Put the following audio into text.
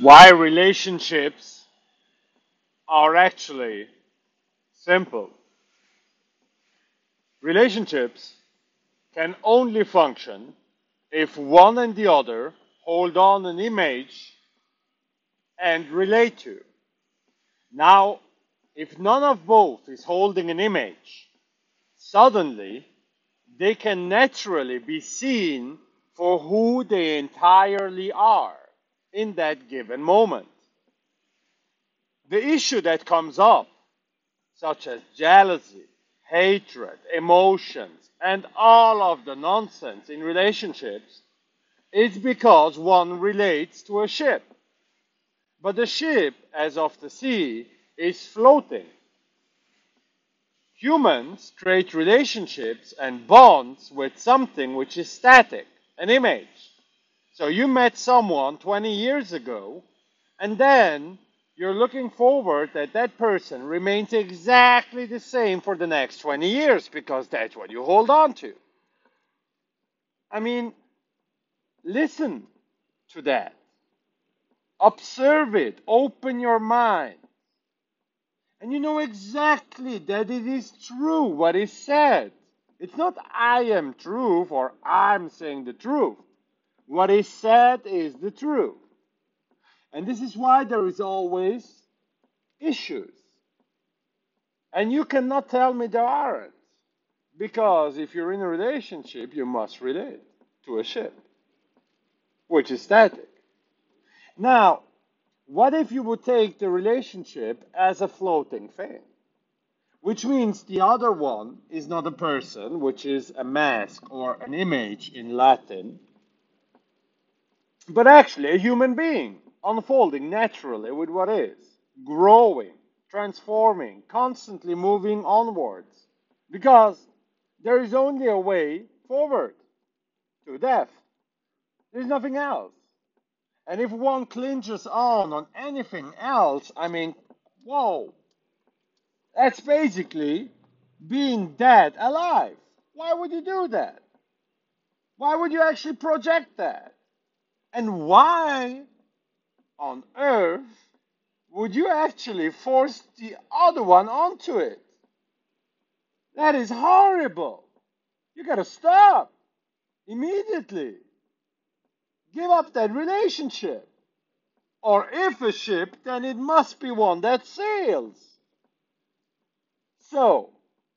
why relationships are actually simple. Relationships can only function if one and the other hold on an image and relate to. Now, if none of both is holding an image, suddenly they can naturally be seen for who they entirely are in that given moment. The issue that comes up, such as jealousy, hatred, emotions, and all of the nonsense in relationships, is because one relates to a ship. But the ship, as of the sea, is floating. Humans create relationships and bonds with something which is static, an image. So you met someone 20 years ago, and then you're looking forward that that person remains exactly the same for the next 20 years because that's what you hold on to. I mean, listen to that. Observe it. Open your mind. And you know exactly that it is true what is said. It's not I am truth or I'm saying the truth. What is said is the truth. And this is why there is always issues. And you cannot tell me there aren't. Because if you're in a relationship, you must relate to a ship, which is static. Now, what if you would take the relationship as a floating thing? Which means the other one is not a person, which is a mask or an image in Latin, but actually a human being unfolding naturally with what is, growing, transforming, constantly moving onwards. Because there is only a way forward to death. There's nothing else. And if one clinches on on anything else, I mean, whoa, that's basically being dead alive. Why would you do that? Why would you actually project that? And why on earth would you actually force the other one onto it? That is horrible. You gotta stop immediately. Give up that relationship. Or if a ship, then it must be one that sails. So,